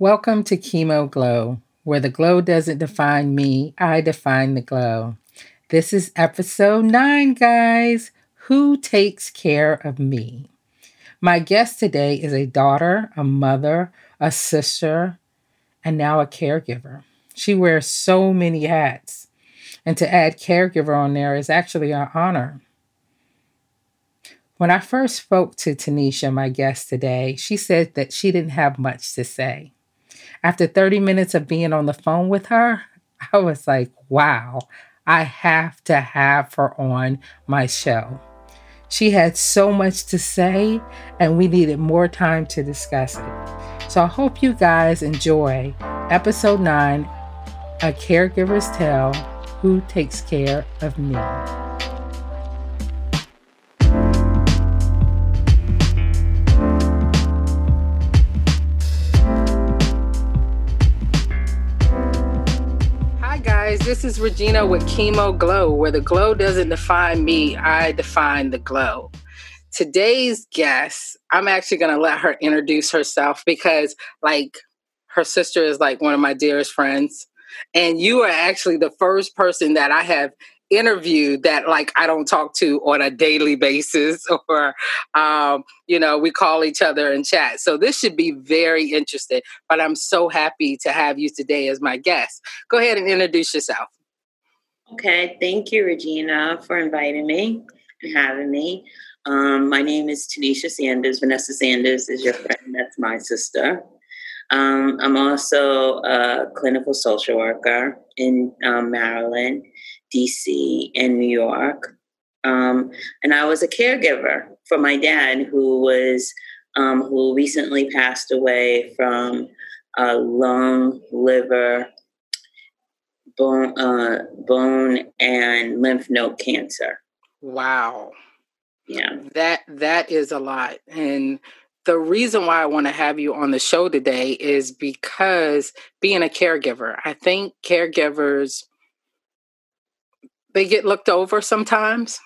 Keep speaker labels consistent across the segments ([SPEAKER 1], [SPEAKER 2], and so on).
[SPEAKER 1] Welcome to Chemo Glow, where the glow doesn't define me, I define the glow. This is episode nine, guys. Who takes care of me? My guest today is a daughter, a mother, a sister, and now a caregiver. She wears so many hats. And to add caregiver on there is actually an honor. When I first spoke to Tanisha, my guest today, she said that she didn't have much to say. After 30 minutes of being on the phone with her, I was like, wow, I have to have her on my show. She had so much to say, and we needed more time to discuss it. So I hope you guys enjoy episode 9 A Caregiver's Tale Who Takes Care of Me. This is Regina with Chemo Glow, where the glow doesn't define me, I define the glow. Today's guest, I'm actually going to let her introduce herself because, like, her sister is like one of my dearest friends. And you are actually the first person that I have interview that like I don't talk to on a daily basis or um, you know we call each other and chat. So this should be very interesting. But I'm so happy to have you today as my guest. Go ahead and introduce yourself.
[SPEAKER 2] Okay, thank you, Regina, for inviting me and having me. Um, my name is Tanisha Sanders. Vanessa Sanders is your friend. That's my sister. Um, I'm also a clinical social worker in um, Maryland. DC, and New York. Um, and I was a caregiver for my dad, who was um, who recently passed away from a lung, liver, bone, uh, bone, and lymph node cancer.
[SPEAKER 1] Wow.
[SPEAKER 2] Yeah.
[SPEAKER 1] That that is a lot, and the reason why I want to have you on the show today is because being a caregiver, I think caregivers they get looked over sometimes.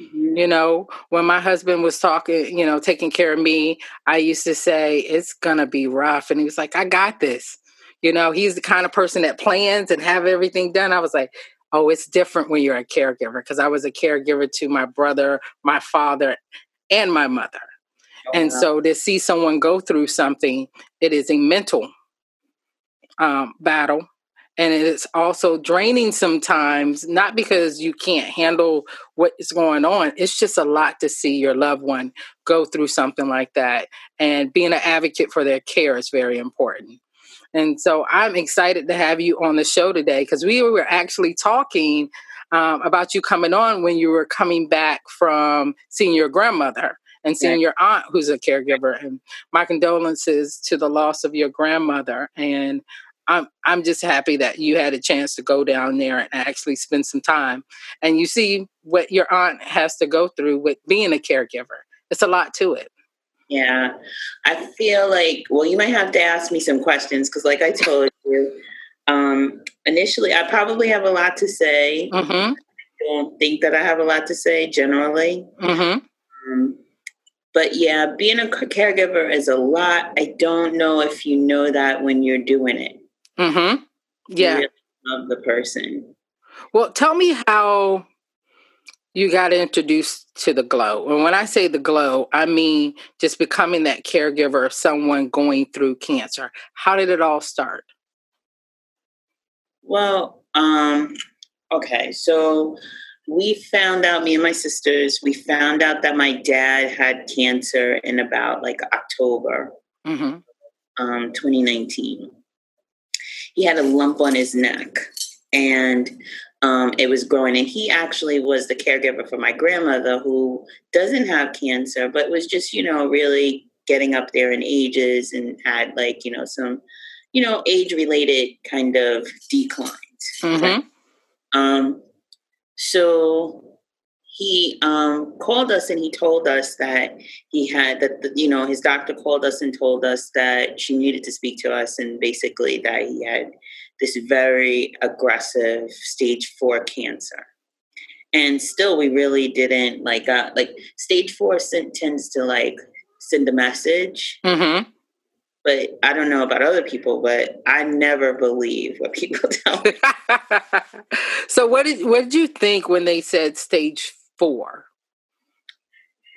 [SPEAKER 1] Mm-hmm. You know, when my husband was talking, you know, taking care of me, I used to say, it's going to be rough. And he was like, I got this. You know, he's the kind of person that plans and have everything done. I was like, oh, it's different when you're a caregiver because I was a caregiver to my brother, my father, and my mother. Oh, and wow. so to see someone go through something, it is a mental um, battle and it's also draining sometimes not because you can't handle what is going on it's just a lot to see your loved one go through something like that. And being an advocate for their care is very important. And so i'm excited to have you on the show today because we were actually talking um, about you coming on when you were coming back from seeing your grandmother and seeing your aunt who's a caregiver. And my condolences to the loss of your grandmother. And I'm I'm just happy that you had a chance to go down there and actually spend some time and you see what your aunt has to go through with being a caregiver. It's a lot to it.
[SPEAKER 2] Yeah. I feel like well you might have to ask me some questions cuz like I told you um initially I probably have a lot to say. Mm-hmm. I don't think that I have a lot to say generally. Mm-hmm. Um, but yeah, being a caregiver is a lot. I don't know if you know that when you're doing it.
[SPEAKER 1] Mm-hmm. Yeah. Really
[SPEAKER 2] love the person.
[SPEAKER 1] Well, tell me how you got introduced to the glow. And when I say the glow, I mean just becoming that caregiver of someone going through cancer. How did it all start?
[SPEAKER 2] Well, um, okay, so we found out, me and my sisters, we found out that my dad had cancer in about like October mm-hmm. um, 2019 he had a lump on his neck and um, it was growing. And he actually was the caregiver for my grandmother who doesn't have cancer, but was just, you know, really getting up there in ages and had like, you know, some, you know, age related kind of declines. Mm-hmm. Um, so he um, called us and he told us that he had that the, you know his doctor called us and told us that she needed to speak to us and basically that he had this very aggressive stage four cancer and still we really didn't like uh, like stage four tends to like send a message mm-hmm. but I don't know about other people, but I never believe what people tell me.
[SPEAKER 1] so what did what did you think when they said stage four?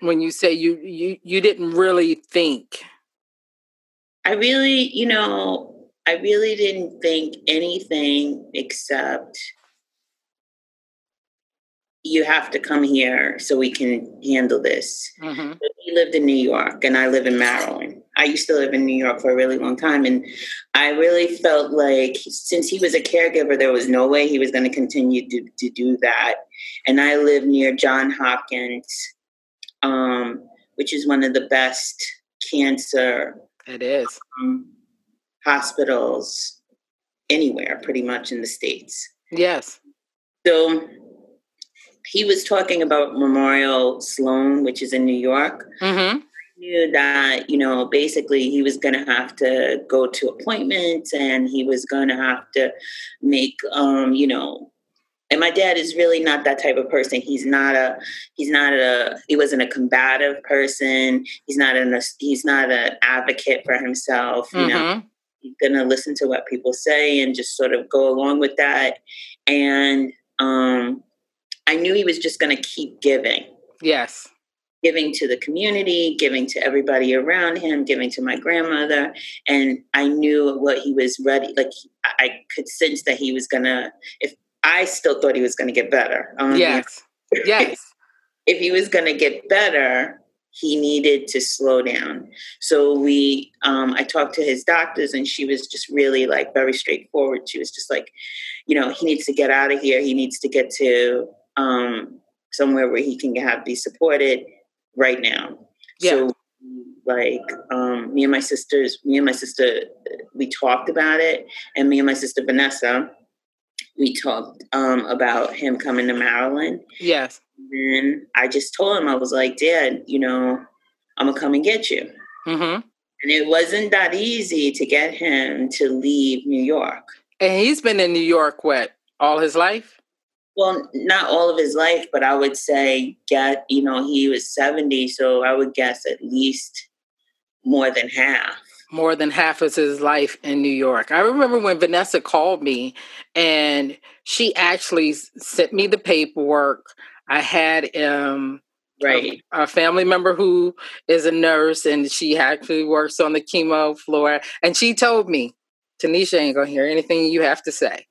[SPEAKER 1] When you say you you you didn't really think
[SPEAKER 2] I really, you know, I really didn't think anything except you have to come here so we can handle this. Mm-hmm. He lived in New York and I live in Maryland. I used to live in New York for a really long time. And I really felt like since he was a caregiver, there was no way he was going to continue to, to do that. And I live near John Hopkins, um, which is one of the best cancer
[SPEAKER 1] it is. Um,
[SPEAKER 2] hospitals anywhere, pretty much in the States.
[SPEAKER 1] Yes.
[SPEAKER 2] So he was talking about Memorial Sloan, which is in New York. Mm-hmm. knew that, you know, basically he was going to have to go to appointments and he was going to have to make, um, you know, and my dad is really not that type of person he's not a he's not a he wasn't a combative person he's not an he's not an advocate for himself you mm-hmm. know he's gonna listen to what people say and just sort of go along with that and um i knew he was just gonna keep giving
[SPEAKER 1] yes
[SPEAKER 2] giving to the community giving to everybody around him giving to my grandmother and i knew what he was ready like i could sense that he was gonna if I still thought he was going to get better.
[SPEAKER 1] Um, yes. yes.
[SPEAKER 2] if he was going to get better, he needed to slow down. So we, um, I talked to his doctors, and she was just really like very straightforward. She was just like, you know, he needs to get out of here. He needs to get to um, somewhere where he can have be supported right now. Yeah. So like um, me and my sisters, me and my sister, we talked about it, and me and my sister Vanessa we talked um, about him coming to Maryland.
[SPEAKER 1] Yes.
[SPEAKER 2] And I just told him, I was like, Dad, you know, I'm going to come and get you. Mm-hmm. And it wasn't that easy to get him to leave New York.
[SPEAKER 1] And he's been in New York, what, all his life?
[SPEAKER 2] Well, not all of his life, but I would say, get, you know, he was 70, so I would guess at least more than half
[SPEAKER 1] more than half of his life in New York. I remember when Vanessa called me and she actually sent me the paperwork. I had um
[SPEAKER 2] right
[SPEAKER 1] a, a, family member who is a nurse and she actually works on the chemo floor and she told me tanisha ain't gonna hear anything you have to say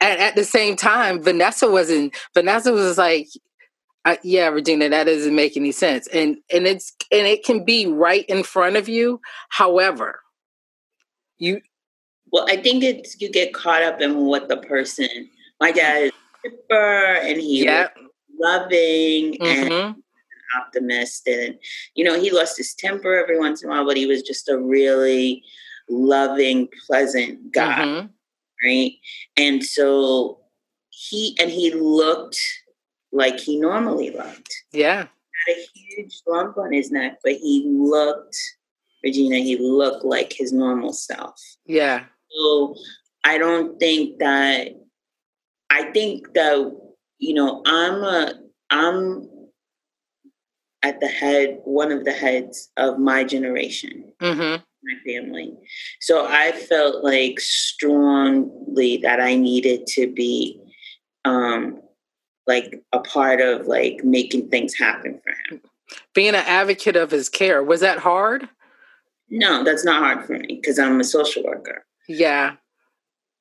[SPEAKER 1] and at the same time vanessa wasn't vanessa was like yeah, Regina, that doesn't make any sense. And and it's and it can be right in front of you. However, you
[SPEAKER 2] well, I think it's you get caught up in what the person. My dad is super, and he yeah. loving mm-hmm. and optimist, and you know he lost his temper every once in a while, but he was just a really loving, pleasant guy, mm-hmm. Right? And so he and he looked like he normally looked.
[SPEAKER 1] Yeah.
[SPEAKER 2] Had a huge lump on his neck, but he looked, Regina, he looked like his normal self.
[SPEAKER 1] Yeah.
[SPEAKER 2] So I don't think that, I think that, you know, I'm a, I'm at the head, one of the heads of my generation. Mm-hmm my family. So I felt like strongly that I needed to be um, like a part of like making things happen for him.
[SPEAKER 1] Being an advocate of his care, was that hard?
[SPEAKER 2] No, that's not hard for me because I'm a social worker.
[SPEAKER 1] Yeah.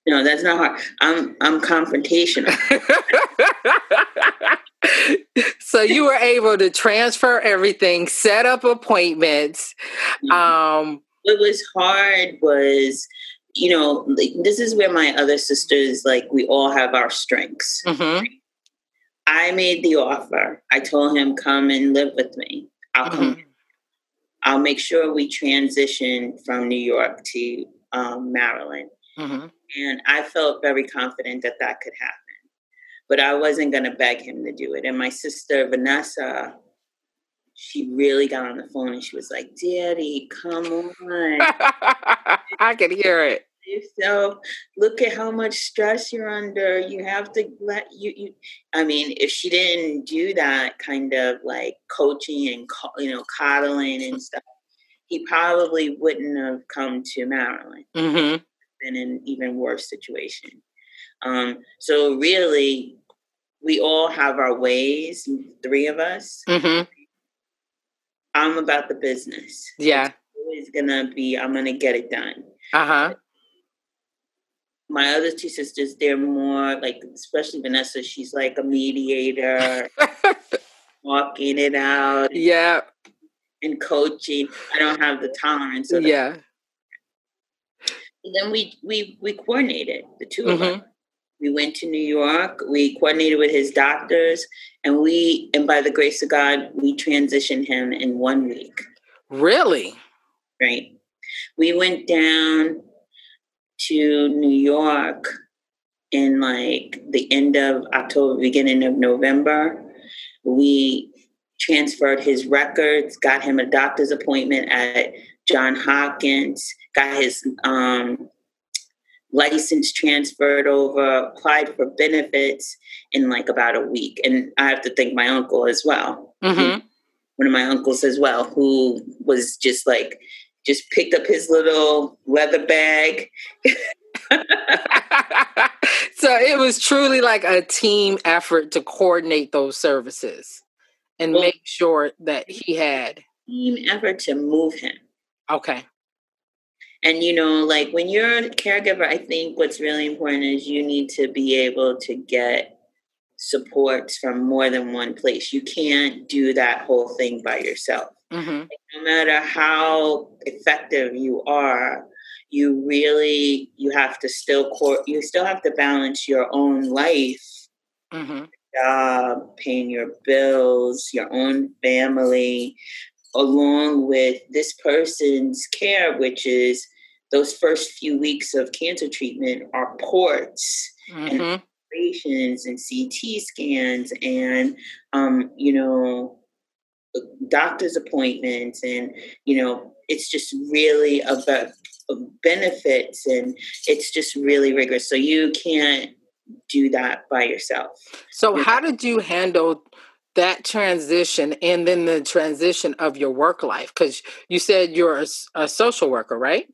[SPEAKER 2] No, that's not hard. I'm I'm confrontational.
[SPEAKER 1] so you were able to transfer everything, set up appointments. Mm-hmm. Um
[SPEAKER 2] what was hard was you know this is where my other sisters like we all have our strengths mm-hmm. I made the offer. I told him, come and live with me. I'll come. Mm-hmm. I'll make sure we transition from New York to um, Maryland. Mm-hmm. And I felt very confident that that could happen. But I wasn't going to beg him to do it. And my sister, Vanessa, she really got on the phone and she was like, Daddy, come on.
[SPEAKER 1] I can hear it
[SPEAKER 2] yourself. Look at how much stress you're under. You have to let you. you I mean, if she didn't do that kind of like coaching and you know coddling and stuff, he probably wouldn't have come to Maryland. Mm-hmm. Been in an even worse situation. Um, so really, we all have our ways. Three of us. Mm-hmm. I'm about the business.
[SPEAKER 1] Yeah,
[SPEAKER 2] it's always gonna be. I'm gonna get it done. Uh huh. My other two sisters, they're more like, especially Vanessa. She's like a mediator, walking it out.
[SPEAKER 1] Yeah
[SPEAKER 2] and coaching. I don't have the tolerance.
[SPEAKER 1] yeah.
[SPEAKER 2] And then we we we coordinated the 2 mm-hmm. of us. We went to New York. We coordinated with his doctors, and we and by the grace of God, we transitioned him in one week.
[SPEAKER 1] Really?
[SPEAKER 2] Right. We went down to New York in like the end of October, beginning of November. We transferred his records, got him a doctor's appointment at John Hopkins, got his um, license transferred over, applied for benefits in like about a week. And I have to thank my uncle as well. Mm-hmm. One of my uncles as well, who was just like, just picked up his little leather bag.
[SPEAKER 1] so it was truly like a team effort to coordinate those services and well, make sure that he had
[SPEAKER 2] team effort to move him.
[SPEAKER 1] Okay.
[SPEAKER 2] And you know, like when you're a caregiver, I think what's really important is you need to be able to get supports from more than one place. You can't do that whole thing by yourself. Mm-hmm. no matter how effective you are, you really you have to still core you still have to balance your own life mm-hmm job, paying your bills, your own family, along with this person's care, which is those first few weeks of cancer treatment are ports mm-hmm. and operations and CT scans and um, you know doctor's appointments and you know it's just really about benefits and it's just really rigorous so you can't do that by yourself.
[SPEAKER 1] So, how did you handle that transition and then the transition of your work life? Because you said you're a, a social worker, right?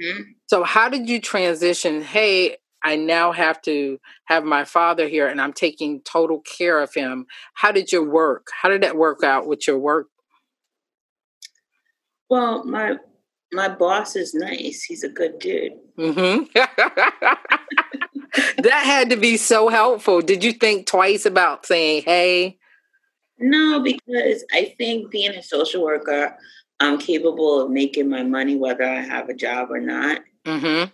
[SPEAKER 1] Mm-hmm. So, how did you transition? Hey, I now have to have my father here and I'm taking total care of him. How did your work? How did that work out with your work?
[SPEAKER 2] Well, my my boss is nice. He's a good dude. Mm-hmm.
[SPEAKER 1] that had to be so helpful. Did you think twice about saying, hey?
[SPEAKER 2] No, because I think being a social worker, I'm capable of making my money whether I have a job or not. Mm-hmm.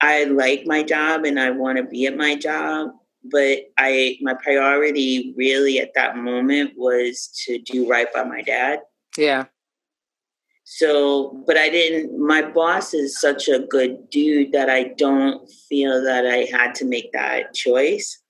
[SPEAKER 2] I like my job and I want to be at my job, but I my priority really at that moment was to do right by my dad.
[SPEAKER 1] Yeah.
[SPEAKER 2] So, but I didn't, my boss is such a good dude that I don't feel that I had to make that choice.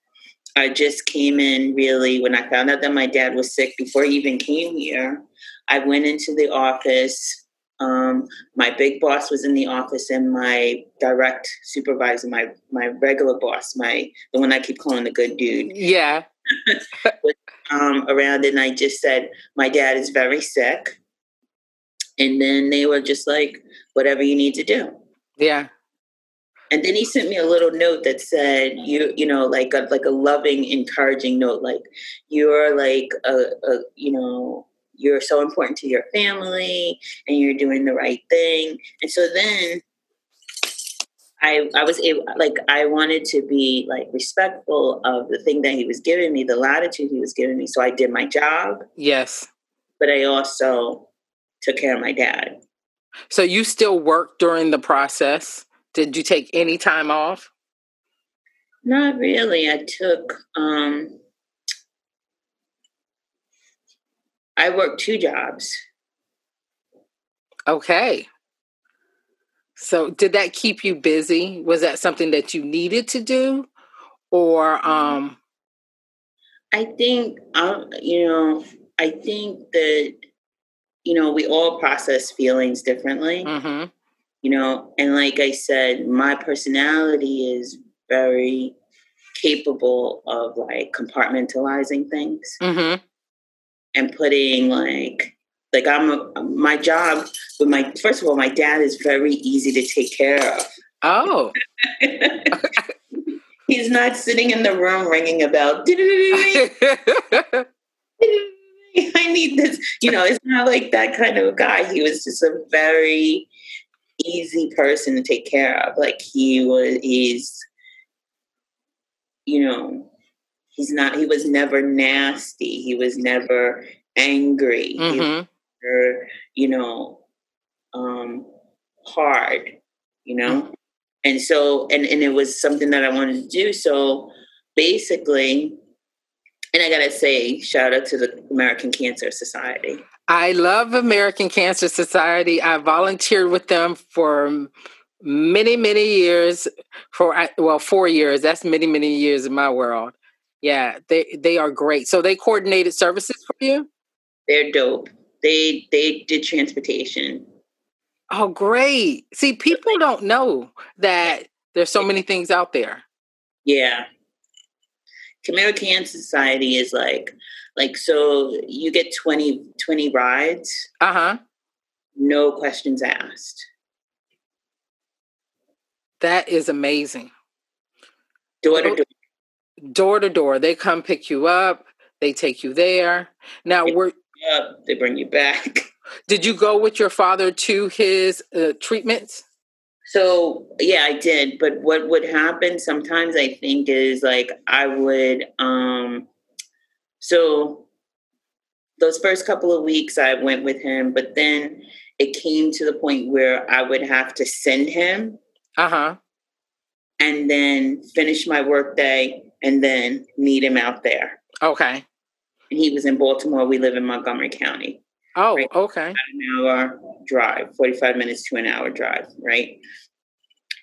[SPEAKER 2] I just came in really when I found out that my dad was sick before he even came here. I went into the office. Um, my big boss was in the office, and my direct supervisor, my my regular boss, my the one I keep calling the good dude,
[SPEAKER 1] yeah,
[SPEAKER 2] was um, around. And I just said, my dad is very sick and then they were just like, whatever you need to do.
[SPEAKER 1] Yeah.
[SPEAKER 2] And then he sent me a little note that said, you, you know, like a, like a loving, encouraging note, like you're like a, a, you know, you're so important to your family and you're doing the right thing. And so then I, I was able, like, I wanted to be like respectful of the thing that he was giving me, the latitude he was giving me. So I did my job.
[SPEAKER 1] Yes.
[SPEAKER 2] But I also took care of my dad.
[SPEAKER 1] So you still worked during the process? Did you take any time off?
[SPEAKER 2] Not really. I took um I worked two jobs.
[SPEAKER 1] Okay. So did that keep you busy? Was that something that you needed to do or um
[SPEAKER 2] I think um you know, I think that you know, we all process feelings differently. Mm-hmm. You know, and like I said, my personality is very capable of like compartmentalizing things mm-hmm. and putting like Like I'm a, my job with my first of all, my dad is very easy to take care of.
[SPEAKER 1] Oh.
[SPEAKER 2] He's not sitting in the room ringing a bell. I need this. You know, it's not like that kind of guy. He was just a very easy person to take care of. Like he was, he's, you know, he's not, he was never nasty. He was never angry. Mm-hmm. Never, you know, um, hard, you know? Mm-hmm. And so, and, and it was something that I wanted to do. So basically, and I gotta say, shout out to the American Cancer Society.
[SPEAKER 1] I love American Cancer Society. I volunteered with them for many, many years. For well, four years. That's many, many years in my world. Yeah, they they are great. So they coordinated services for you.
[SPEAKER 2] They're dope. They they did transportation.
[SPEAKER 1] Oh, great! See, people don't know that there's so many things out there.
[SPEAKER 2] Yeah, American Cancer Society is like like so you get 20, 20 rides.
[SPEAKER 1] Uh-huh.
[SPEAKER 2] No questions asked.
[SPEAKER 1] That is amazing.
[SPEAKER 2] Door to door.
[SPEAKER 1] Door to door. They come pick you up, they take you there. Now they we're
[SPEAKER 2] up, they bring you back.
[SPEAKER 1] Did you go with your father to his uh, treatments?
[SPEAKER 2] So yeah, I did. But what would happen sometimes I think is like I would um so those first couple of weeks I went with him, but then it came to the point where I would have to send him.
[SPEAKER 1] Uh-huh.
[SPEAKER 2] And then finish my workday and then meet him out there.
[SPEAKER 1] Okay.
[SPEAKER 2] And he was in Baltimore. We live in Montgomery County.
[SPEAKER 1] Oh, right? okay.
[SPEAKER 2] An hour drive, 45 minutes to an hour drive, right?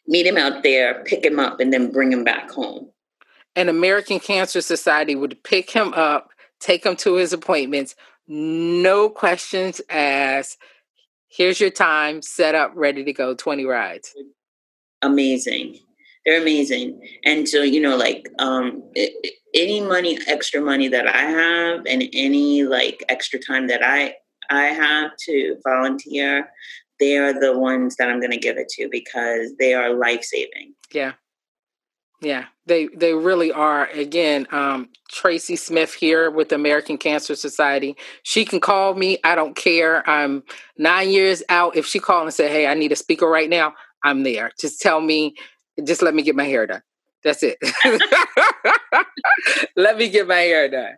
[SPEAKER 2] Meet him out there, pick him up, and then bring him back home.
[SPEAKER 1] An American Cancer Society would pick him up, take him to his appointments, no questions asked. Here's your time, set up, ready to go, 20 rides.
[SPEAKER 2] Amazing. They're amazing. And so, you know, like um, any money, extra money that I have, and any like extra time that I I have to volunteer, they are the ones that I'm going to give it to because they are life saving.
[SPEAKER 1] Yeah. Yeah, they they really are. Again, um, Tracy Smith here with the American Cancer Society. She can call me. I don't care. I'm nine years out. If she called and said, "Hey, I need a speaker right now," I'm there. Just tell me. Just let me get my hair done. That's it. let me get my hair done.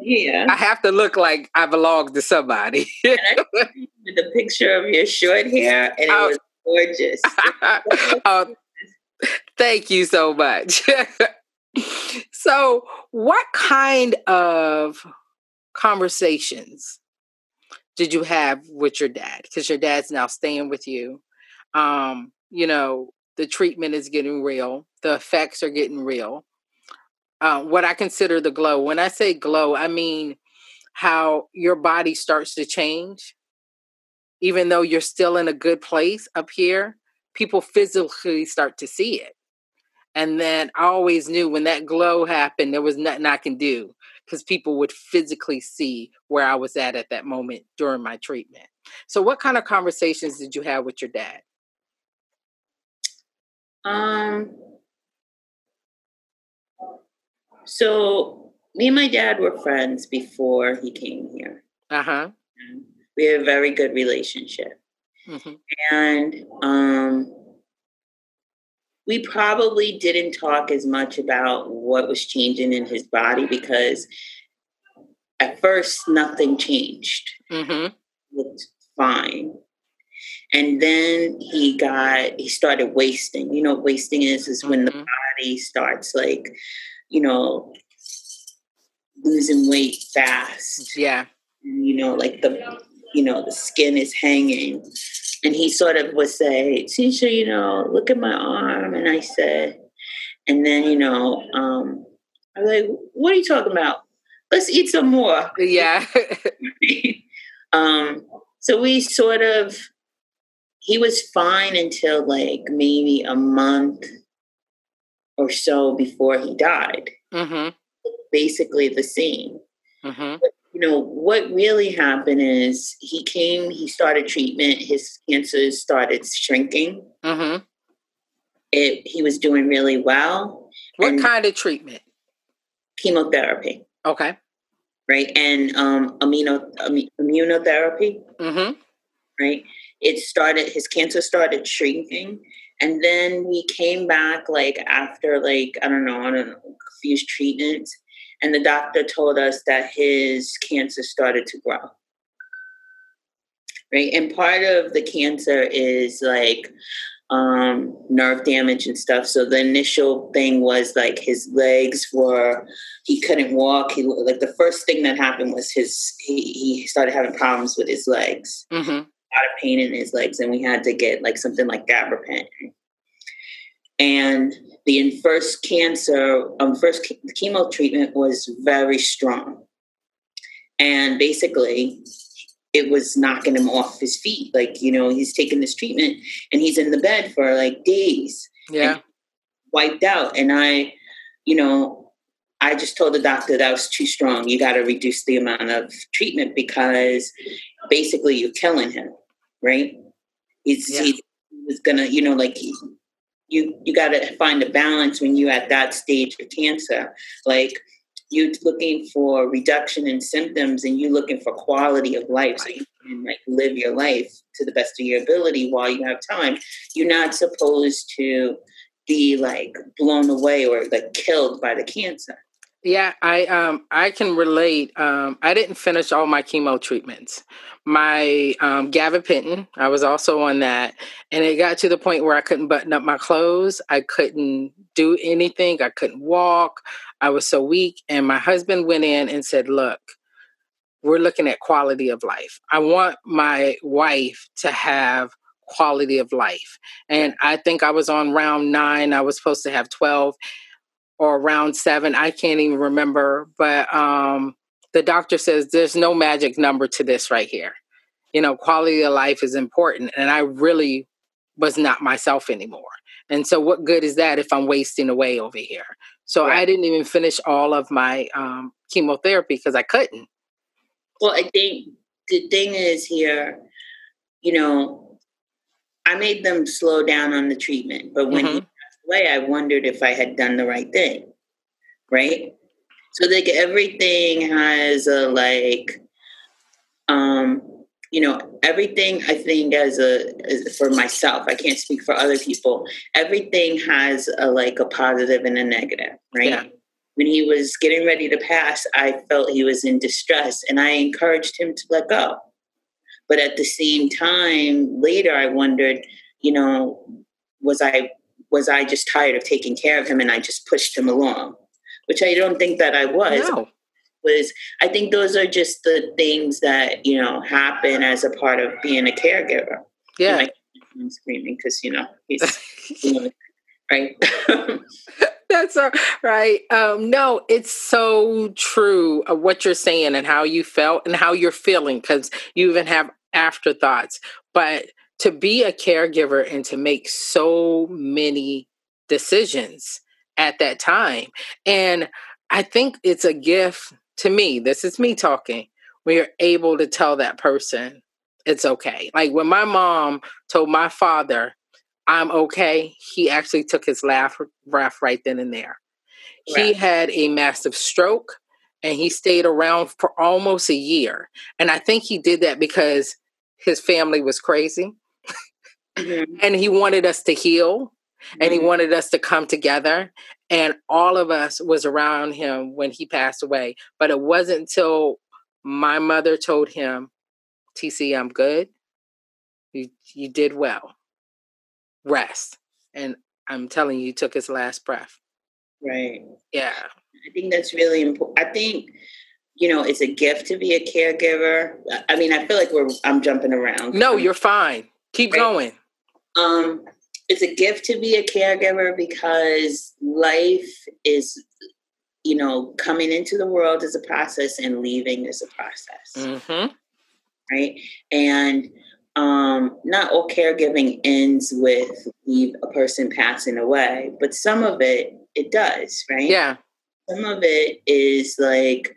[SPEAKER 2] Yeah. I
[SPEAKER 1] have to look like I belong to somebody.
[SPEAKER 2] the picture of your short hair, and it oh. was gorgeous.
[SPEAKER 1] oh, thank you so much. so, what kind of conversations did you have with your dad? Because your dad's now staying with you. Um, you know, the treatment is getting real, the effects are getting real uh, what I consider the glow. When I say glow, I mean how your body starts to change. Even though you're still in a good place up here, people physically start to see it. And then I always knew when that glow happened, there was nothing I can do because people would physically see where I was at at that moment during my treatment. So, what kind of conversations did you have with your dad?
[SPEAKER 2] Um, so me and my dad were friends before he came here.
[SPEAKER 1] Uh huh.
[SPEAKER 2] We had a very good relationship, mm-hmm. and um, we probably didn't talk as much about what was changing in his body because at first nothing changed.
[SPEAKER 1] Mm-hmm.
[SPEAKER 2] It looked fine. And then he got, he started wasting. You know wasting is? Is when mm-hmm. the body starts like you know, losing weight fast.
[SPEAKER 1] Yeah.
[SPEAKER 2] You know, like the, you know, the skin is hanging. And he sort of would say, Tisha, you know, look at my arm. And I said, and then, you know, um, I was like, what are you talking about? Let's eat some more.
[SPEAKER 1] Yeah.
[SPEAKER 2] um, so we sort of, he was fine until like maybe a month or so before he died.
[SPEAKER 1] Mm-hmm.
[SPEAKER 2] Basically the same.
[SPEAKER 1] Mm-hmm.
[SPEAKER 2] You know, what really happened is he came, he started treatment, his cancer started shrinking. Mm-hmm. It, he was doing really well.
[SPEAKER 1] What kind of treatment?
[SPEAKER 2] Chemotherapy.
[SPEAKER 1] Okay.
[SPEAKER 2] Right. And um, amino, immunotherapy. Mm-hmm. Right. It started, his cancer started shrinking. And then we came back like after like, I don't know, I don't know, a few treatments and the doctor told us that his cancer started to grow. Right. And part of the cancer is like um, nerve damage and stuff. So the initial thing was like his legs were, he couldn't walk. He like the first thing that happened was his, he, he started having problems with his legs. Mm-hmm. A lot of pain in his legs, and we had to get like something like gabapentin. And the first cancer, um, first chemo treatment was very strong. And basically, it was knocking him off his feet. Like, you know, he's taking this treatment and he's in the bed for like days.
[SPEAKER 1] Yeah.
[SPEAKER 2] Wiped out. And I, you know, I just told the doctor that was too strong. You got to reduce the amount of treatment because basically you're killing him, right? He's, yeah. he was gonna, you know, like he, you you got to find a balance when you at that stage of cancer. Like you looking for reduction in symptoms and you looking for quality of life so you can like live your life to the best of your ability while you have time. You're not supposed to be like blown away or like killed by the cancer
[SPEAKER 1] yeah, I um I can relate. Um, I didn't finish all my chemo treatments. My um, gabapentin, I was also on that, and it got to the point where I couldn't button up my clothes. I couldn't do anything. I couldn't walk. I was so weak. And my husband went in and said, "Look, we're looking at quality of life. I want my wife to have quality of life." And I think I was on round nine. I was supposed to have twelve or round seven. I can't even remember, but um, the doctor says there's no magic number to this right here. You know, quality of life is important. And I really was not myself anymore. And so, what good is that if I'm wasting away over here? So, right. I didn't even finish all of my um, chemotherapy because I couldn't.
[SPEAKER 2] Well, I think the thing is here, you know, I made them slow down on the treatment, but when mm-hmm way, I wondered if I had done the right thing, right? So like everything has a like, um, you know, everything I think as a as for myself, I can't speak for other people. Everything has a like a positive and a negative, right? Yeah. When he was getting ready to pass, I felt he was in distress, and I encouraged him to let go. But at the same time, later I wondered, you know, was I was I just tired of taking care of him and I just pushed him along, which I don't think that I was. No. Was I think those are just the things that you know happen as a part of being a caregiver.
[SPEAKER 1] Yeah,
[SPEAKER 2] I'm screaming because you know he's you know, right.
[SPEAKER 1] That's all right. Um, no, it's so true of what you're saying and how you felt and how you're feeling because you even have afterthoughts. But to be a caregiver and to make so many decisions at that time. And I think it's a gift to me. This is me talking. When you're able to tell that person it's okay. Like when my mom told my father, I'm okay, he actually took his laugh breath right then and there. Right. He had a massive stroke and he stayed around for almost a year. And I think he did that because his family was crazy mm-hmm. and he wanted us to heal mm-hmm. and he wanted us to come together and all of us was around him when he passed away. But it wasn't until my mother told him tc i'm good. You you did well. Rest. And i'm telling you, he took his last breath.
[SPEAKER 2] Right.
[SPEAKER 1] Yeah.
[SPEAKER 2] I think that's really important i think you know it's a gift to be a caregiver. I mean i feel like we're i'm jumping around.
[SPEAKER 1] No you're fine. Keep right? going
[SPEAKER 2] um, it's a gift to be a caregiver because life is, you know, coming into the world is a process and leaving is a process. Mm-hmm. Right. And um, not all caregiving ends with a person passing away, but some of it, it does, right?
[SPEAKER 1] Yeah.
[SPEAKER 2] Some of it is like,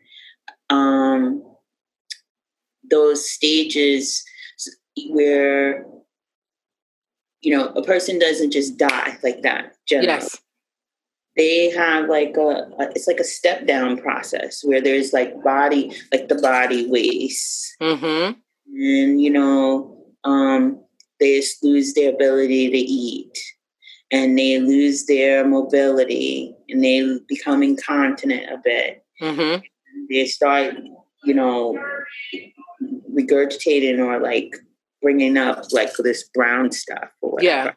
[SPEAKER 2] um, those stages where you know a person doesn't just die like that generally. yes they have like a, it's like a step down process where there's like body like the body wastes mm-hmm. and you know um they just lose their ability to eat and they lose their mobility and they become incontinent a bit mm-hmm. they start you know regurgitating or like bringing up like this brown stuff or whatever. Yeah.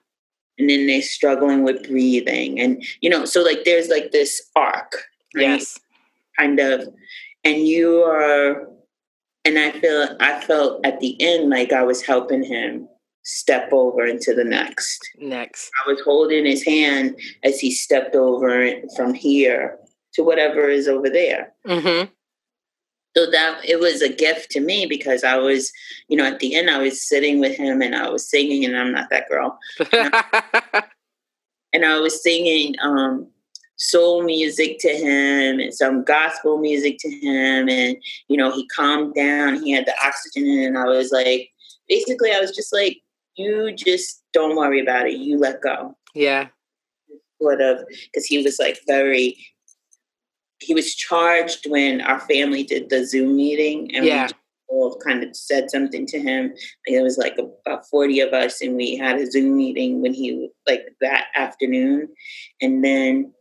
[SPEAKER 2] And then they're struggling with breathing. And, you know, so like there's like this arc, right? Yes. Kind of. And you are, and I feel, I felt at the end like I was helping him step over into the next.
[SPEAKER 1] Next.
[SPEAKER 2] I was holding his hand as he stepped over from here to whatever is over there. Mm-hmm so that it was a gift to me because I was, you know, at the end I was sitting with him and I was singing, and I'm not that girl. and I was singing um, soul music to him and some gospel music to him, and you know, he calmed down. He had the oxygen, and I was like, basically, I was just like, you just don't worry about it. You let go.
[SPEAKER 1] Yeah.
[SPEAKER 2] Sort of, because he was like very he was charged when our family did the Zoom meeting, and yeah. we all kind of said something to him. It was like about forty of us, and we had a Zoom meeting when he like that afternoon, and then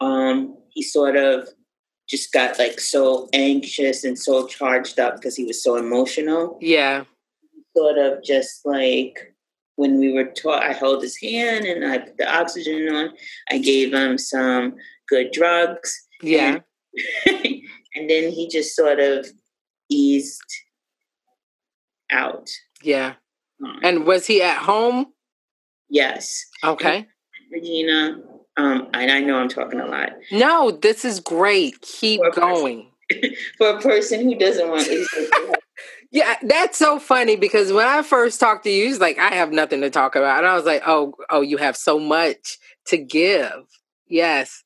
[SPEAKER 2] um, he sort of just got like so anxious and so charged up because he was so emotional.
[SPEAKER 1] Yeah,
[SPEAKER 2] sort of just like when we were taught, I held his hand and I put the oxygen on. I gave him some good drugs
[SPEAKER 1] yeah.
[SPEAKER 2] And, then he just sort of eased out.
[SPEAKER 1] Yeah. Um, and was he at home?
[SPEAKER 2] Yes.
[SPEAKER 1] Okay.
[SPEAKER 2] Regina, um, and I know I'm talking a lot.
[SPEAKER 1] No, this is great. Keep for going.
[SPEAKER 2] Person, for a person who doesn't want to.
[SPEAKER 1] yeah, that's so funny because when I first talked to you, he's like, I have nothing to talk about. And I was like, oh, oh, you have so much to give. Yes.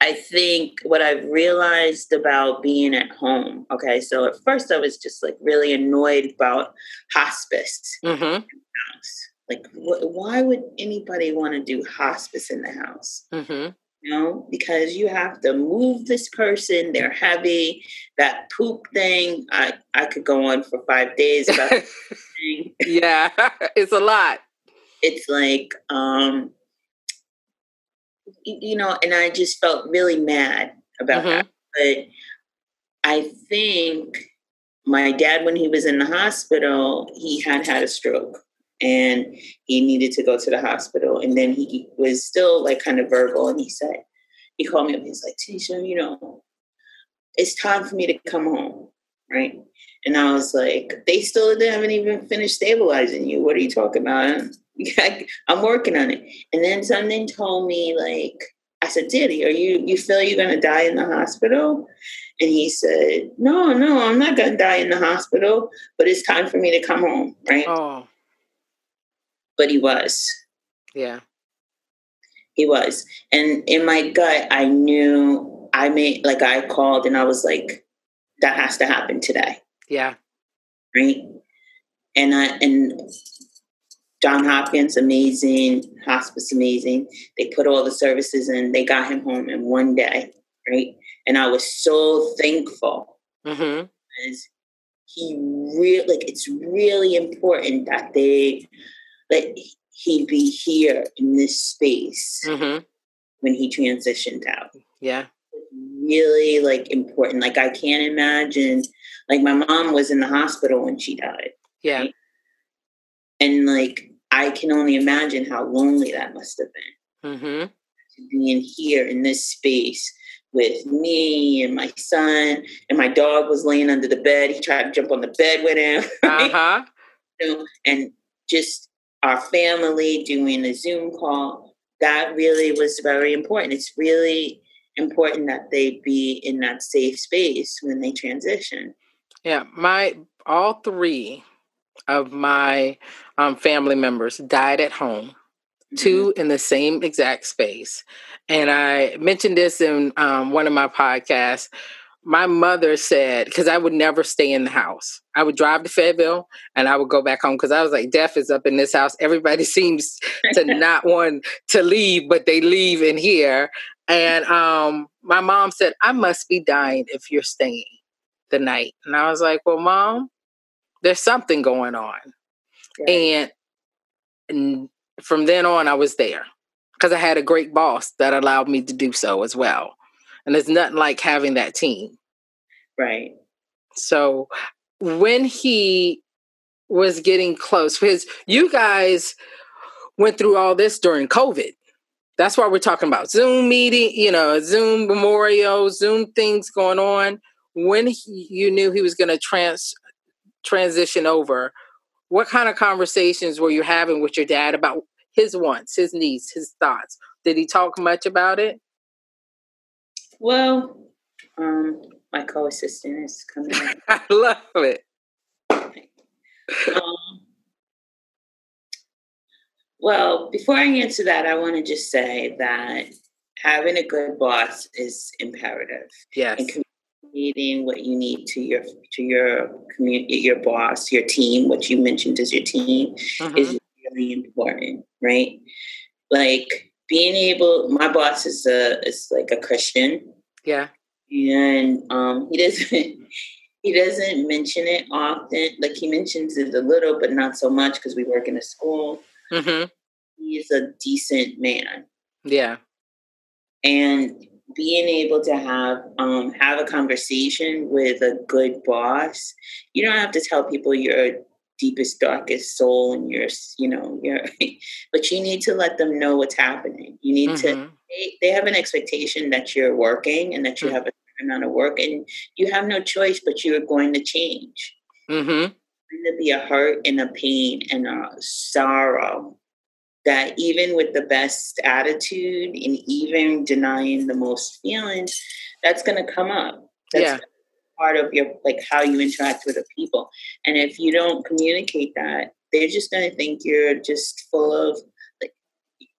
[SPEAKER 2] I think what I've realized about being at home, okay, so at first I was just like really annoyed about hospice. Mm-hmm. Like, wh- why would anybody want to do hospice in the house? Mm-hmm. You know, because you have to move this person, they're heavy. That poop thing, I, I could go on for five days about
[SPEAKER 1] Yeah, it's a lot.
[SPEAKER 2] It's like, um, you know, and I just felt really mad about mm-hmm. that. But I think my dad, when he was in the hospital, he had had a stroke and he needed to go to the hospital. And then he was still like kind of verbal. And he said, he called me up. He's like, Tisha, you know, it's time for me to come home. Right. And I was like, they still they haven't even finished stabilizing you. What are you talking about? I'm working on it. And then something told me like, I said, Daddy, are you you feel you're gonna die in the hospital? And he said, No, no, I'm not gonna die in the hospital, but it's time for me to come home, right? Oh. But he was.
[SPEAKER 1] Yeah.
[SPEAKER 2] He was. And in my gut, I knew I made like I called and I was like, that has to happen today.
[SPEAKER 1] Yeah.
[SPEAKER 2] Right. And I and John Hopkins, amazing, hospice, amazing. They put all the services in, they got him home in one day, right? And I was so thankful mm-hmm. because he really, like, it's really important that they let he be here in this space mm-hmm. when he transitioned out.
[SPEAKER 1] Yeah.
[SPEAKER 2] Really, like, important. Like, I can't imagine, like, my mom was in the hospital when she died.
[SPEAKER 1] Yeah. Right?
[SPEAKER 2] And, like, I can only imagine how lonely that must have been. Mm-hmm. Being here in this space with me and my son, and my dog was laying under the bed. He tried to jump on the bed with him. Right? Uh-huh. You know, and just our family doing a Zoom call. That really was very important. It's really important that they be in that safe space when they transition.
[SPEAKER 1] Yeah, my all three of my um, family members died at home, mm-hmm. two in the same exact space. And I mentioned this in um, one of my podcasts. my mother said because I would never stay in the house. I would drive to Fayetteville and I would go back home because I was like, "Death is up in this house." Everybody seems to not want to leave, but they leave in here. And um, my mom said, "I must be dying if you're staying the night." And I was like, "Well, mom, there's something going on." And, and from then on, I was there because I had a great boss that allowed me to do so as well. And it's nothing like having that team.
[SPEAKER 2] Right.
[SPEAKER 1] So when he was getting close, because you guys went through all this during COVID. That's why we're talking about Zoom meeting, you know, Zoom memorial, Zoom things going on. When he, you knew he was going to trans transition over, what kind of conversations were you having with your dad about his wants, his needs, his thoughts? Did he talk much about it?
[SPEAKER 2] Well, um, my co-assistant is coming.
[SPEAKER 1] I love it.
[SPEAKER 2] Um, well, before I answer that, I want to just say that having a good boss is imperative.
[SPEAKER 1] Yes.
[SPEAKER 2] And communicating what you need to your to your community, your boss, your team, what you mentioned as your team, mm-hmm. is really important, right? Like being able my boss is a is like a christian
[SPEAKER 1] yeah
[SPEAKER 2] and um he doesn't he doesn't mention it often like he mentions it a little but not so much because we work in a school mm-hmm. he's a decent man
[SPEAKER 1] yeah
[SPEAKER 2] and being able to have um, have a conversation with a good boss you don't have to tell people you're deepest darkest soul and your you know your but you need to let them know what's happening you need mm-hmm. to they, they, have an expectation that you're working and that you mm-hmm. have a certain amount of work and you have no choice but you're going to change mm-hmm. going to be a hurt and a pain and a sorrow that even with the best attitude and even denying the most feelings that's going to come up that's
[SPEAKER 1] yeah
[SPEAKER 2] part of your like how you interact with the people. And if you don't communicate that, they're just gonna think you're just full of like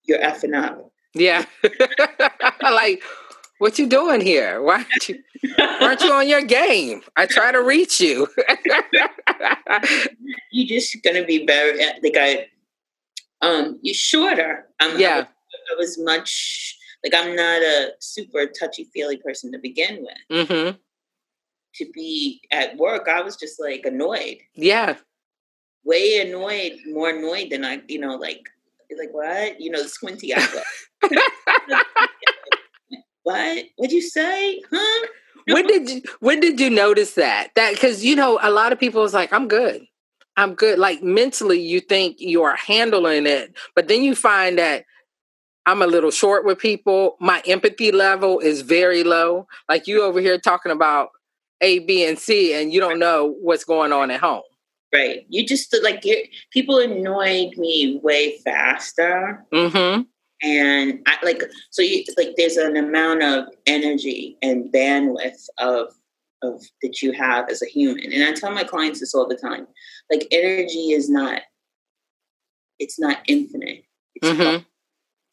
[SPEAKER 2] you're effing up.
[SPEAKER 1] Yeah. like what you doing here? Why aren't you aren't you on your game? I try to reach you.
[SPEAKER 2] you're just gonna be very like I um you're shorter. I'm
[SPEAKER 1] yeah.
[SPEAKER 2] I was, I was much like I'm not a super touchy feely person to begin with. Mm-hmm to be at work, I was just like annoyed.
[SPEAKER 1] Yeah.
[SPEAKER 2] Way annoyed, more annoyed than I, you know, like, like what? You know, the squinty eye. what? What'd you say? Huh?
[SPEAKER 1] when did you when did you notice that? That because you know, a lot of people is like, I'm good. I'm good. Like mentally, you think you are handling it, but then you find that I'm a little short with people. My empathy level is very low. Like you over here talking about a, B, and C, and you don't know what's going on at home.
[SPEAKER 2] Right. You just like people annoyed me way faster. Mm-hmm. And I like so you like there's an amount of energy and bandwidth of of that you have as a human. And I tell my clients this all the time. Like energy is not it's not infinite. It's mm-hmm.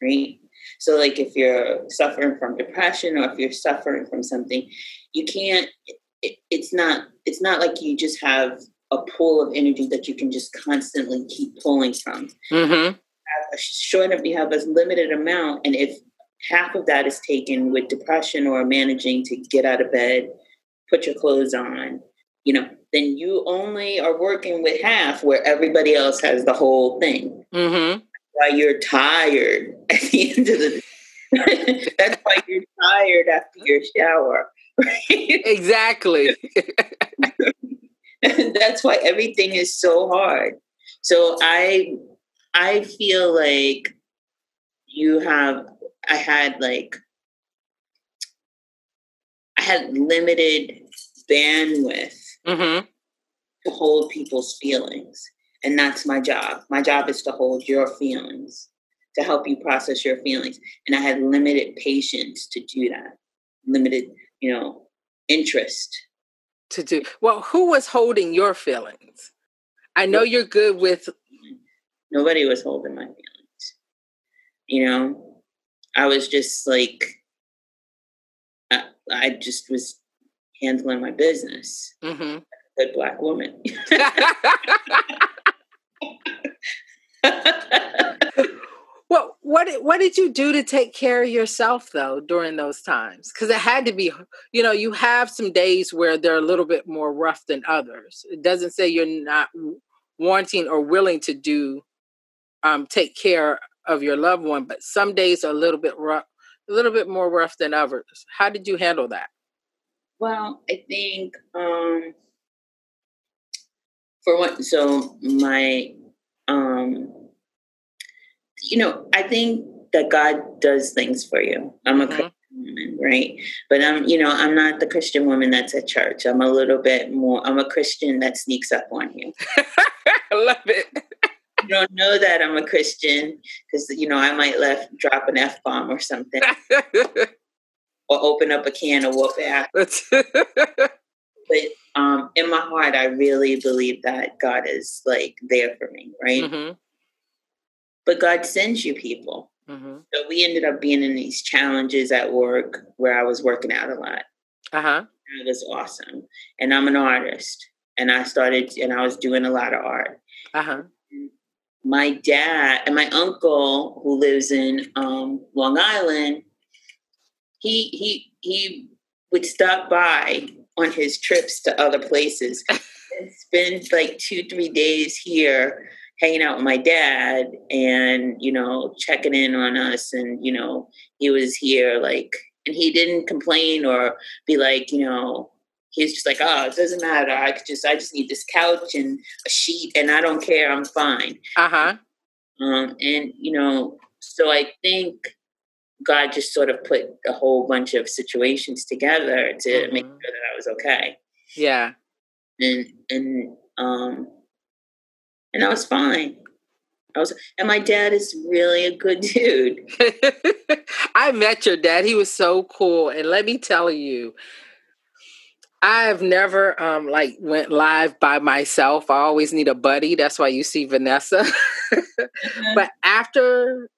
[SPEAKER 2] right? So like if you're suffering from depression or if you're suffering from something, you can't it, it's not it's not like you just have a pool of energy that you can just constantly keep pulling from. Mm-hmm. Sure enough, you have a limited amount, and if half of that is taken with depression or managing to get out of bed, put your clothes on, you know, then you only are working with half where everybody else has the whole thing. Mm-hmm. Why you're tired at the end of the day. That's why you're tired after your shower
[SPEAKER 1] exactly.
[SPEAKER 2] That's why everything is so hard. So I I feel like you have I had like I had limited bandwidth mm-hmm. to hold people's feelings. And that's my job. My job is to hold your feelings, to help you process your feelings. And I had limited patience to do that. Limited you know, interest.
[SPEAKER 1] To do well, who was holding your feelings? I know you're good with.
[SPEAKER 2] Nobody was holding my feelings. You know, I was just like, I, I just was handling my business. Mm-hmm. Good black woman.
[SPEAKER 1] well, what what did you do to take care of yourself though during those times? Because it had to be, you know, you have some days where they're a little bit more rough than others. It doesn't say you're not wanting or willing to do um, take care of your loved one, but some days are a little bit rough, a little bit more rough than others. How did you handle that?
[SPEAKER 2] Well, I think um, for what so my um, you know, I think that God does things for you. I'm a mm-hmm. Christian woman, right? But I'm, you know, I'm not the Christian woman that's at church. I'm a little bit more. I'm a Christian that sneaks up on you.
[SPEAKER 1] I love it.
[SPEAKER 2] you don't know that I'm a Christian because you know I might left drop an f bomb or something, or open up a can of whoop ass. but um, in my heart, I really believe that God is like there for me, right? Mm-hmm. But God sends you people. Mm-hmm. So we ended up being in these challenges at work where I was working out a lot. Uh huh. It was awesome, and I'm an artist, and I started, and I was doing a lot of art. Uh huh my dad and my uncle who lives in um, Long Island, he he he would stop by on his trips to other places and spend like two three days here hanging out with my dad and you know checking in on us and you know he was here like and he didn't complain or be like you know he's just like, oh, it doesn't matter. I could just, I just need this couch and a sheet, and I don't care. I'm fine. Uh huh. Um, and you know, so I think God just sort of put a whole bunch of situations together to mm-hmm. make sure that I was okay.
[SPEAKER 1] Yeah.
[SPEAKER 2] And and um, and I was fine. I was, and my dad is really a good dude.
[SPEAKER 1] I met your dad. He was so cool. And let me tell you, I've never um like went live by myself. I always need a buddy. That's why you see Vanessa. mm-hmm. But after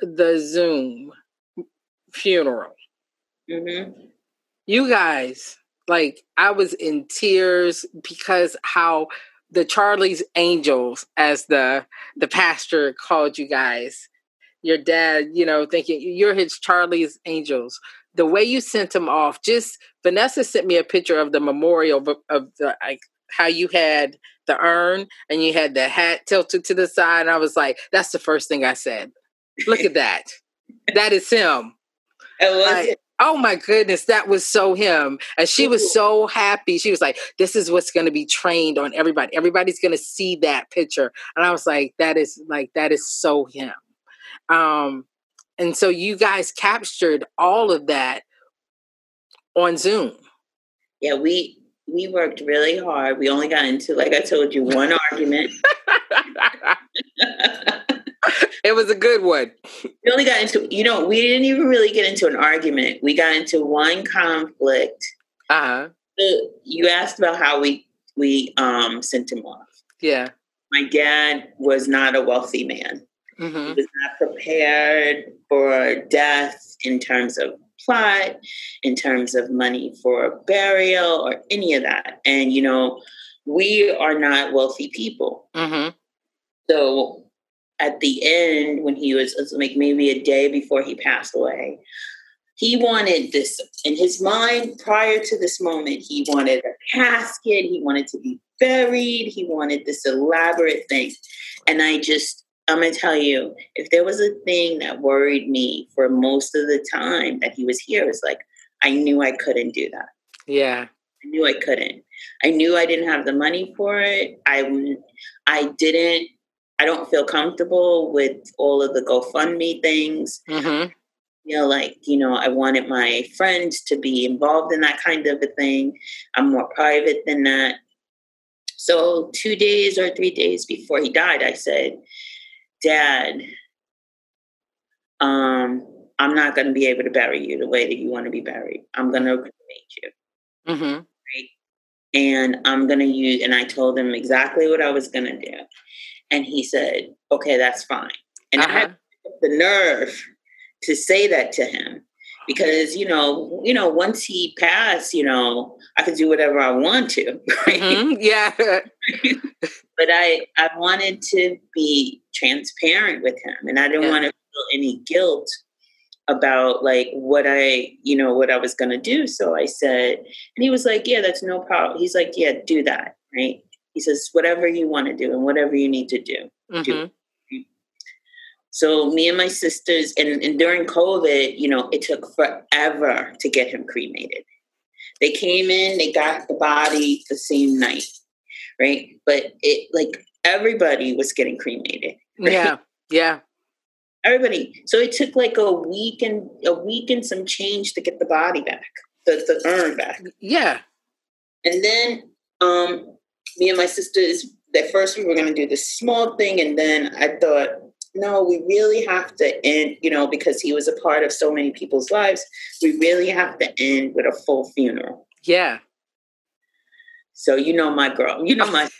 [SPEAKER 1] the Zoom funeral, mm-hmm. you guys, like I was in tears because how the Charlie's Angels, as the the pastor called you guys, your dad, you know, thinking you're his Charlie's Angels the way you sent him off, just Vanessa sent me a picture of the memorial of, of the like how you had the urn and you had the hat tilted to the side. And I was like, that's the first thing I said. Look at that. that is him. Like, oh my goodness, that was so him. And she was so happy. She was like, this is what's going to be trained on everybody. Everybody's going to see that picture. And I was like, that is like, that is so him. Um, and so you guys captured all of that on Zoom.
[SPEAKER 2] Yeah, we we worked really hard. We only got into, like I told you, one argument.
[SPEAKER 1] it was a good one.
[SPEAKER 2] We only got into, you know, we didn't even really get into an argument. We got into one conflict. Uh huh. You asked about how we we um sent him off.
[SPEAKER 1] Yeah.
[SPEAKER 2] My dad was not a wealthy man. Mm-hmm. He was not prepared for death in terms of plot, in terms of money for burial, or any of that. And, you know, we are not wealthy people. Mm-hmm. So at the end, when he was like maybe a day before he passed away, he wanted this in his mind prior to this moment. He wanted a casket, he wanted to be buried, he wanted this elaborate thing. And I just, I'm going to tell you, if there was a thing that worried me for most of the time that he was here, it was like, I knew I couldn't do that.
[SPEAKER 1] Yeah.
[SPEAKER 2] I knew I couldn't. I knew I didn't have the money for it. I, I didn't, I don't feel comfortable with all of the GoFundMe things. Mm-hmm. You know, like, you know, I wanted my friends to be involved in that kind of a thing. I'm more private than that. So, two days or three days before he died, I said, dad, um, I'm not going to be able to bury you the way that you want to be buried. I'm going to cremate you. Mm-hmm. And I'm going to use, and I told him exactly what I was going to do. And he said, okay, that's fine. And uh-huh. I had the nerve to say that to him. because you know, you know, once he passed, you know, I could do whatever I want to. Right?
[SPEAKER 1] Mm-hmm. Yeah.
[SPEAKER 2] but I I wanted to be transparent with him, and I didn't yeah. want to feel any guilt about like what I, you know, what I was going to do. So I said, and he was like, "Yeah, that's no problem." He's like, "Yeah, do that." Right? He says, "Whatever you want to do and whatever you need to do, mm-hmm. do." So me and my sisters, and, and during COVID, you know, it took forever to get him cremated. They came in, they got the body the same night, right? But it like everybody was getting cremated.
[SPEAKER 1] Right? Yeah, yeah.
[SPEAKER 2] Everybody. So it took like a week and a week and some change to get the body back, the, the urn back.
[SPEAKER 1] Yeah.
[SPEAKER 2] And then um me and my sisters, at first we were gonna do this small thing, and then I thought, no, we really have to end, you know, because he was a part of so many people's lives, we really have to end with a full funeral.
[SPEAKER 1] Yeah.
[SPEAKER 2] So you know my girl, you know my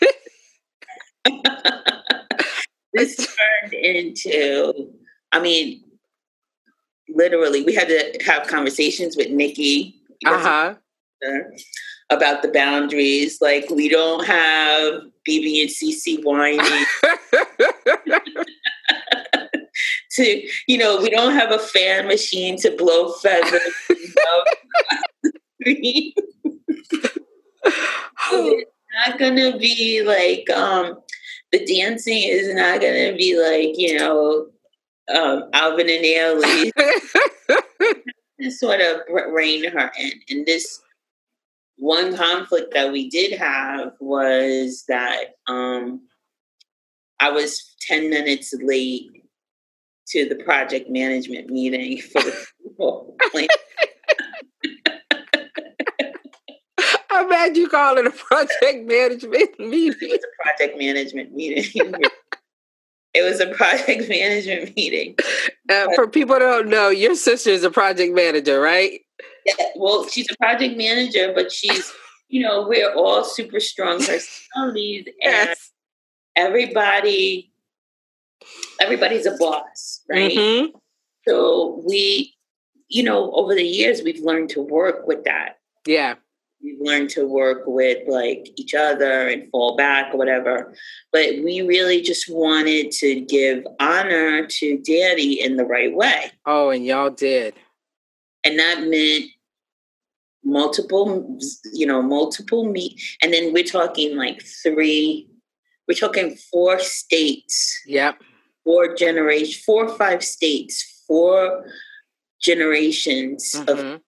[SPEAKER 2] this turned into, I mean, literally, we had to have conversations with Nikki.
[SPEAKER 1] Uh-huh.
[SPEAKER 2] About the boundaries. Like we don't have BeBe and CeCe Winans. to, you know, we don't have a fan machine to blow feathers. it's not gonna be like um the dancing is not gonna be like, you know, um Alvin and Ailey. sort of rein her in. And this one conflict that we did have was that um I was 10 minutes late to the project management meeting for the.
[SPEAKER 1] I'm mad you call it a project management meeting.
[SPEAKER 2] It was a project management meeting. it was a project management meeting.
[SPEAKER 1] Uh, for people who don't know, your sister is a project manager, right?
[SPEAKER 2] Yeah, well, she's a project manager, but she's, you know, we're all super strong personalities, and yes. everybody everybody's a boss, right? Mm-hmm. So we, you know, over the years, we've learned to work with that.
[SPEAKER 1] Yeah.
[SPEAKER 2] We've learned to work with like each other and fall back or whatever. But we really just wanted to give honor to daddy in the right way.
[SPEAKER 1] Oh, and y'all did.
[SPEAKER 2] And that meant multiple, you know, multiple meet. And then we're talking like three, we're talking four states.
[SPEAKER 1] Yep
[SPEAKER 2] four generations, four or five states, four generations mm-hmm. of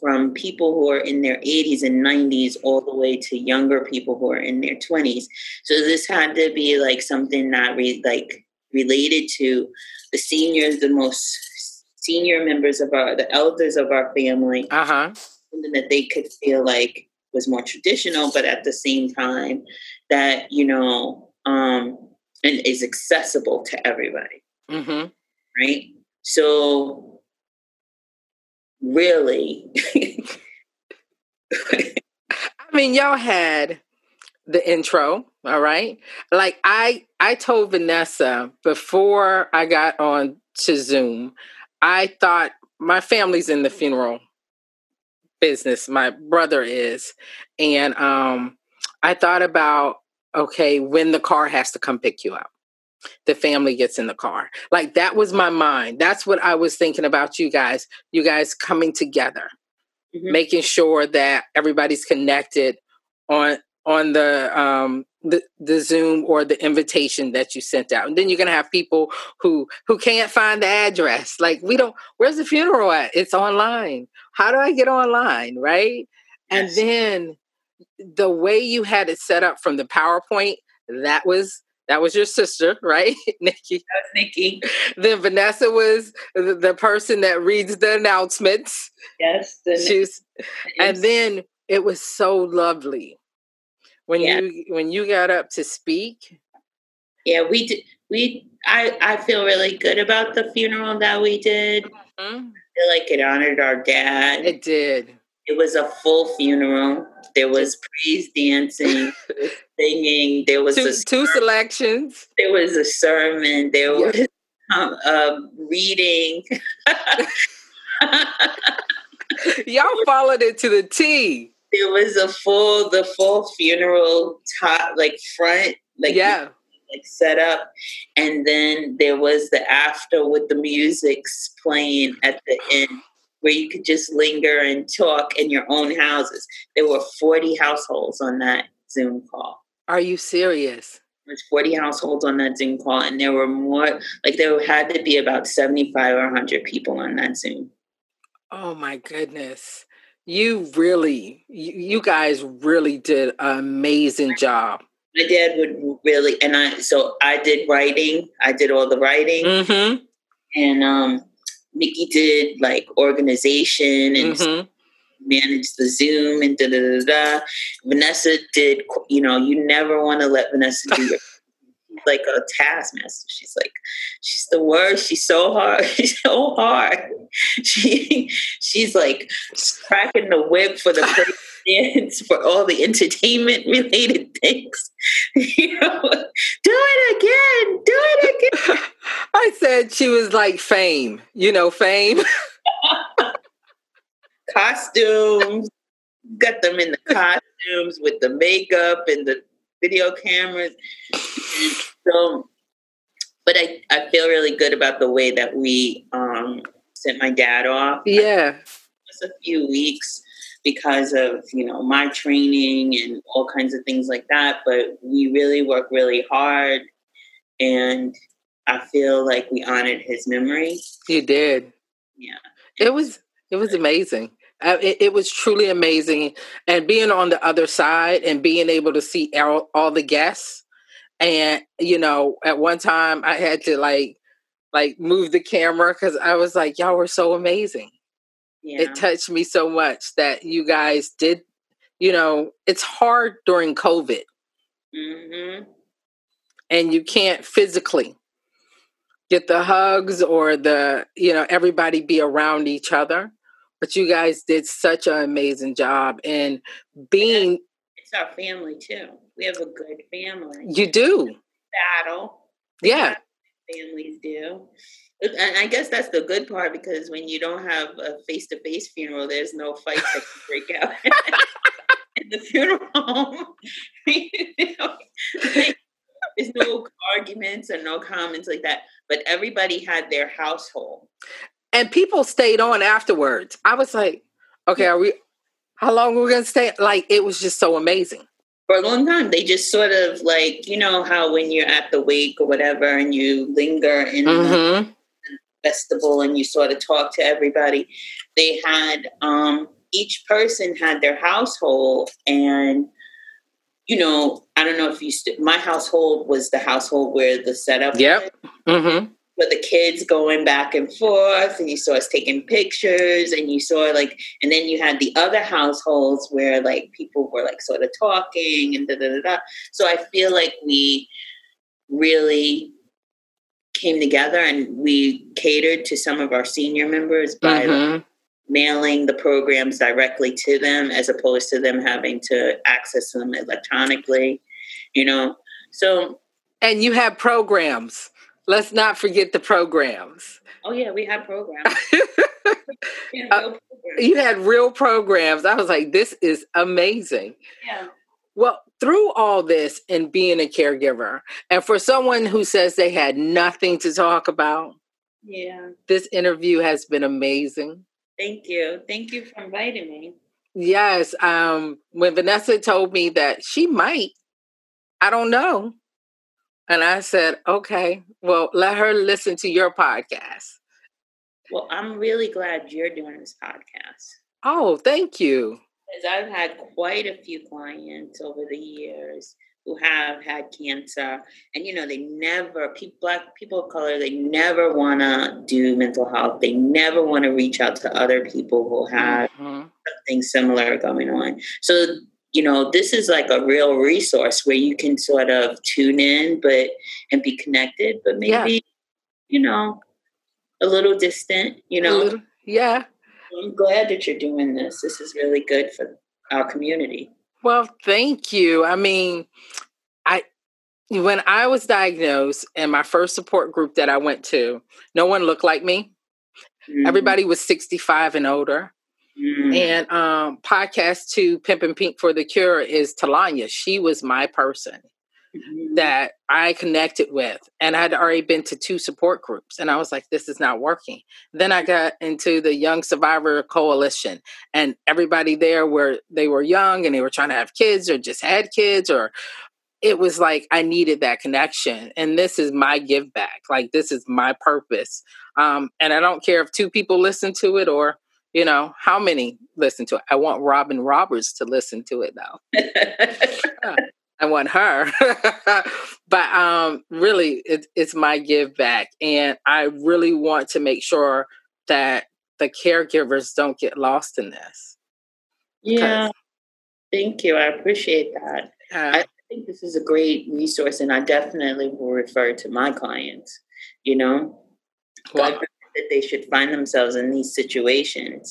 [SPEAKER 2] from people who are in their 80s and 90s all the way to younger people who are in their 20s. So this had to be like something that re- like related to the seniors, the most senior members of our, the elders of our family.
[SPEAKER 1] Uh-huh.
[SPEAKER 2] Something that they could feel like was more traditional, but at the same time that, you know, um, and is accessible to everybody.
[SPEAKER 1] Mm-hmm.
[SPEAKER 2] Right? So, really.
[SPEAKER 1] I mean, y'all had the intro, all right? Like I I told Vanessa before I got on to Zoom, I thought my family's in the funeral business. My brother is. And um I thought about okay, when the car has to come pick you up. The family gets in the car. Like that was my mind. That's what I was thinking about you guys. You guys coming together, mm-hmm. making sure that everybody's connected on on the um the, the Zoom or the invitation that you sent out. And then you're gonna have people who who can't find the address. Like we don't where's the funeral at? It's online. How do I get online? Right. Yes. And then the way you had it set up from the PowerPoint, that was that was your sister, right, Nikki?
[SPEAKER 2] That was Nikki.
[SPEAKER 1] Then Vanessa was the, the person that reads the announcements.
[SPEAKER 2] Yes.
[SPEAKER 1] The She's, and then it was so lovely when yeah. you when you got up to speak.
[SPEAKER 2] Yeah, we did. We I I feel really good about the funeral that we did. Mm-hmm. I feel like it honored our dad.
[SPEAKER 1] It did.
[SPEAKER 2] It was a full funeral. There was praise dancing, singing. There was
[SPEAKER 1] two, two selections.
[SPEAKER 2] There was a sermon. There was um, uh, reading.
[SPEAKER 1] Y'all followed it to the T.
[SPEAKER 2] There was a full, the full funeral top, like front, like
[SPEAKER 1] yeah,
[SPEAKER 2] like set up, and then there was the after with the music's playing at the end, where you could just linger and talk in your own houses. There were forty households on that Zoom call.
[SPEAKER 1] Are you serious?
[SPEAKER 2] There's 40 households on that Zoom call, and there were more, like, there had to be about 75 or 100 people on that Zoom.
[SPEAKER 1] Oh my goodness. You really, you, you guys really did an amazing job.
[SPEAKER 2] My dad would really, and I, so I did writing, I did all the writing.
[SPEAKER 1] Mm-hmm.
[SPEAKER 2] And um, Nikki did like organization and mm-hmm manage the Zoom and da da da da. Vanessa did, you know, you never want to let Vanessa do your like a taskmaster. She's like, she's the worst. She's so hard. She's so hard. She she's like cracking the whip for the dance for all the entertainment related things. you know, do it again. Do it again.
[SPEAKER 1] I said she was like fame. You know, fame
[SPEAKER 2] costumes. Got them in the costumes with the makeup and the video cameras. so, but I, I feel really good about the way that we um, sent my dad off.
[SPEAKER 1] Yeah.
[SPEAKER 2] Just a few weeks because of, you know, my training and all kinds of things like that. But we really work really hard and I feel like we honored his memory.
[SPEAKER 1] You did.
[SPEAKER 2] Yeah.
[SPEAKER 1] It was it was amazing. Uh, it, it, was truly amazing. And being on the other side and being able to see all, all the guests. And, you know, at one time I had to like, like move the camera because I was like, y'all were so amazing. Yeah. It touched me so much that you guys did, you know, it's hard during COVID.
[SPEAKER 2] Mm-hmm.
[SPEAKER 1] And you can't physically get the hugs or the, you know, everybody be around each other but you guys did such an amazing job and being
[SPEAKER 2] it's our family too we have a good family
[SPEAKER 1] you do
[SPEAKER 2] battle
[SPEAKER 1] yeah
[SPEAKER 2] families do and i guess that's the good part because when you don't have a face-to-face funeral there's no fights that can break out in the funeral home you know, there's no arguments and no comments like that but everybody had their household
[SPEAKER 1] and people stayed on afterwards. I was like, okay, are we? How long are we gonna stay? Like it was just so amazing.
[SPEAKER 2] For a long time, they just sort of like you know how when you're at the wake or whatever, and you linger in mm-hmm. Festival and you sort of talk to everybody. They had um, each person had their household and you know, I don't know if you, st- my household was the household where the setup.
[SPEAKER 1] Yep. Mm-hmm
[SPEAKER 2] with the kids going back and forth and you saw us taking pictures and you saw like and then you had the other households where like people were like sort of talking and da da da da so i feel like we really came together and we catered to some of our senior members by mm-hmm. mailing the programs directly to them as opposed to them having to access them electronically you know so
[SPEAKER 1] and you have programs let's not forget the programs.
[SPEAKER 2] Oh yeah, we had programs.
[SPEAKER 1] uh, programs. You had real programs. I was like, this is amazing.
[SPEAKER 2] Yeah.
[SPEAKER 1] Well, through all this and being a caregiver, and for someone who says they had nothing to talk about,
[SPEAKER 2] yeah,
[SPEAKER 1] this interview has been amazing.
[SPEAKER 2] Thank you. Thank you for inviting me.
[SPEAKER 1] Yes. Um, when Vanessa told me that she might, I don't know, and I said, okay, well, let her listen to your podcast.
[SPEAKER 2] Well, I'm really glad you're doing this podcast.
[SPEAKER 1] Oh, thank you.
[SPEAKER 2] Because I've had quite a few clients over the years who have had cancer, and you know, they never people black people of color they never want to do mental health. They never want to reach out to other people who have mm-hmm. something similar going on. So you know this is like a real resource where you can sort of tune in but and be connected but maybe yeah. you know a little distant you know little,
[SPEAKER 1] yeah
[SPEAKER 2] i'm glad that you're doing this this is really good for our community
[SPEAKER 1] well thank you i mean i when i was diagnosed and my first support group that i went to no one looked like me mm-hmm. everybody was 65 and older Mm. And um, podcast to Pimp and Pink for the Cure is Talanya. She was my person mm-hmm. That I connected with. And I'd already been to two support groups. And I was like, this is not working. Then I got into the Young Survival Coalition. And everybody there were they were young and they were trying to have kids or just had kids or it was like I needed that connection. And this is my give back. Like this is my purpose. Um, and I don't care if two people listen to it or you know how many listen to it. I want Robin Roberts to listen to it though. I want her. but um, really, it, it's my give back. And I really want to make sure that the caregivers don't get lost in this.
[SPEAKER 2] Yeah. Thank you. I appreciate that. Uh, I think this is a great resource, and I definitely will refer to my clients. You know, well, that they should find themselves in these situations.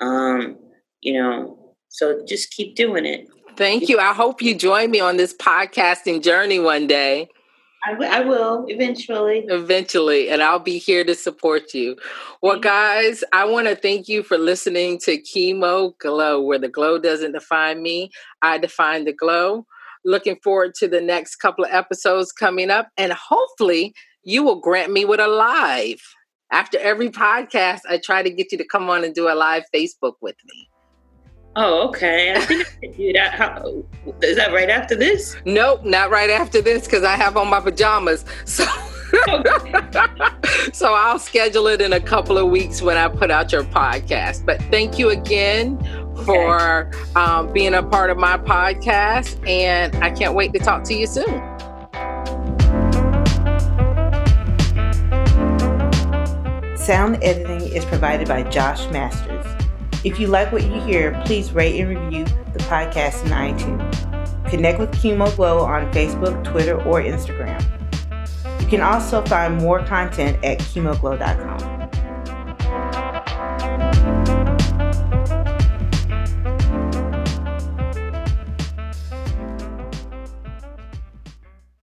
[SPEAKER 2] Um, you know, so just keep doing it.
[SPEAKER 1] Thank you. I hope you join me on this podcasting journey one day.
[SPEAKER 2] I, w- I will eventually.
[SPEAKER 1] Eventually, and I'll be here to support you. Well, guys, I want to thank you for listening to Chemo Glow, where the glow doesn't define me, I define the glow. Looking forward to the next couple of episodes coming up, and hopefully, you will grant me with a live. After every podcast, I try to get you to come on and do a live Facebook with me.
[SPEAKER 2] Oh, okay. I think I do that. How, is that right after this?
[SPEAKER 1] Nope, not right after this because I have on my pajamas. So. so I'll schedule it in a couple of weeks when I put out your podcast. But thank you again for okay. um, being a part of my podcast, and I can't wait to talk to you soon.
[SPEAKER 3] Sound editing is provided by Josh Masters. If you like what you hear, please rate and review the podcast in iTunes. Connect with Chemo Glow on Facebook, Twitter, or Instagram. You can also find more content at chemoglow.com.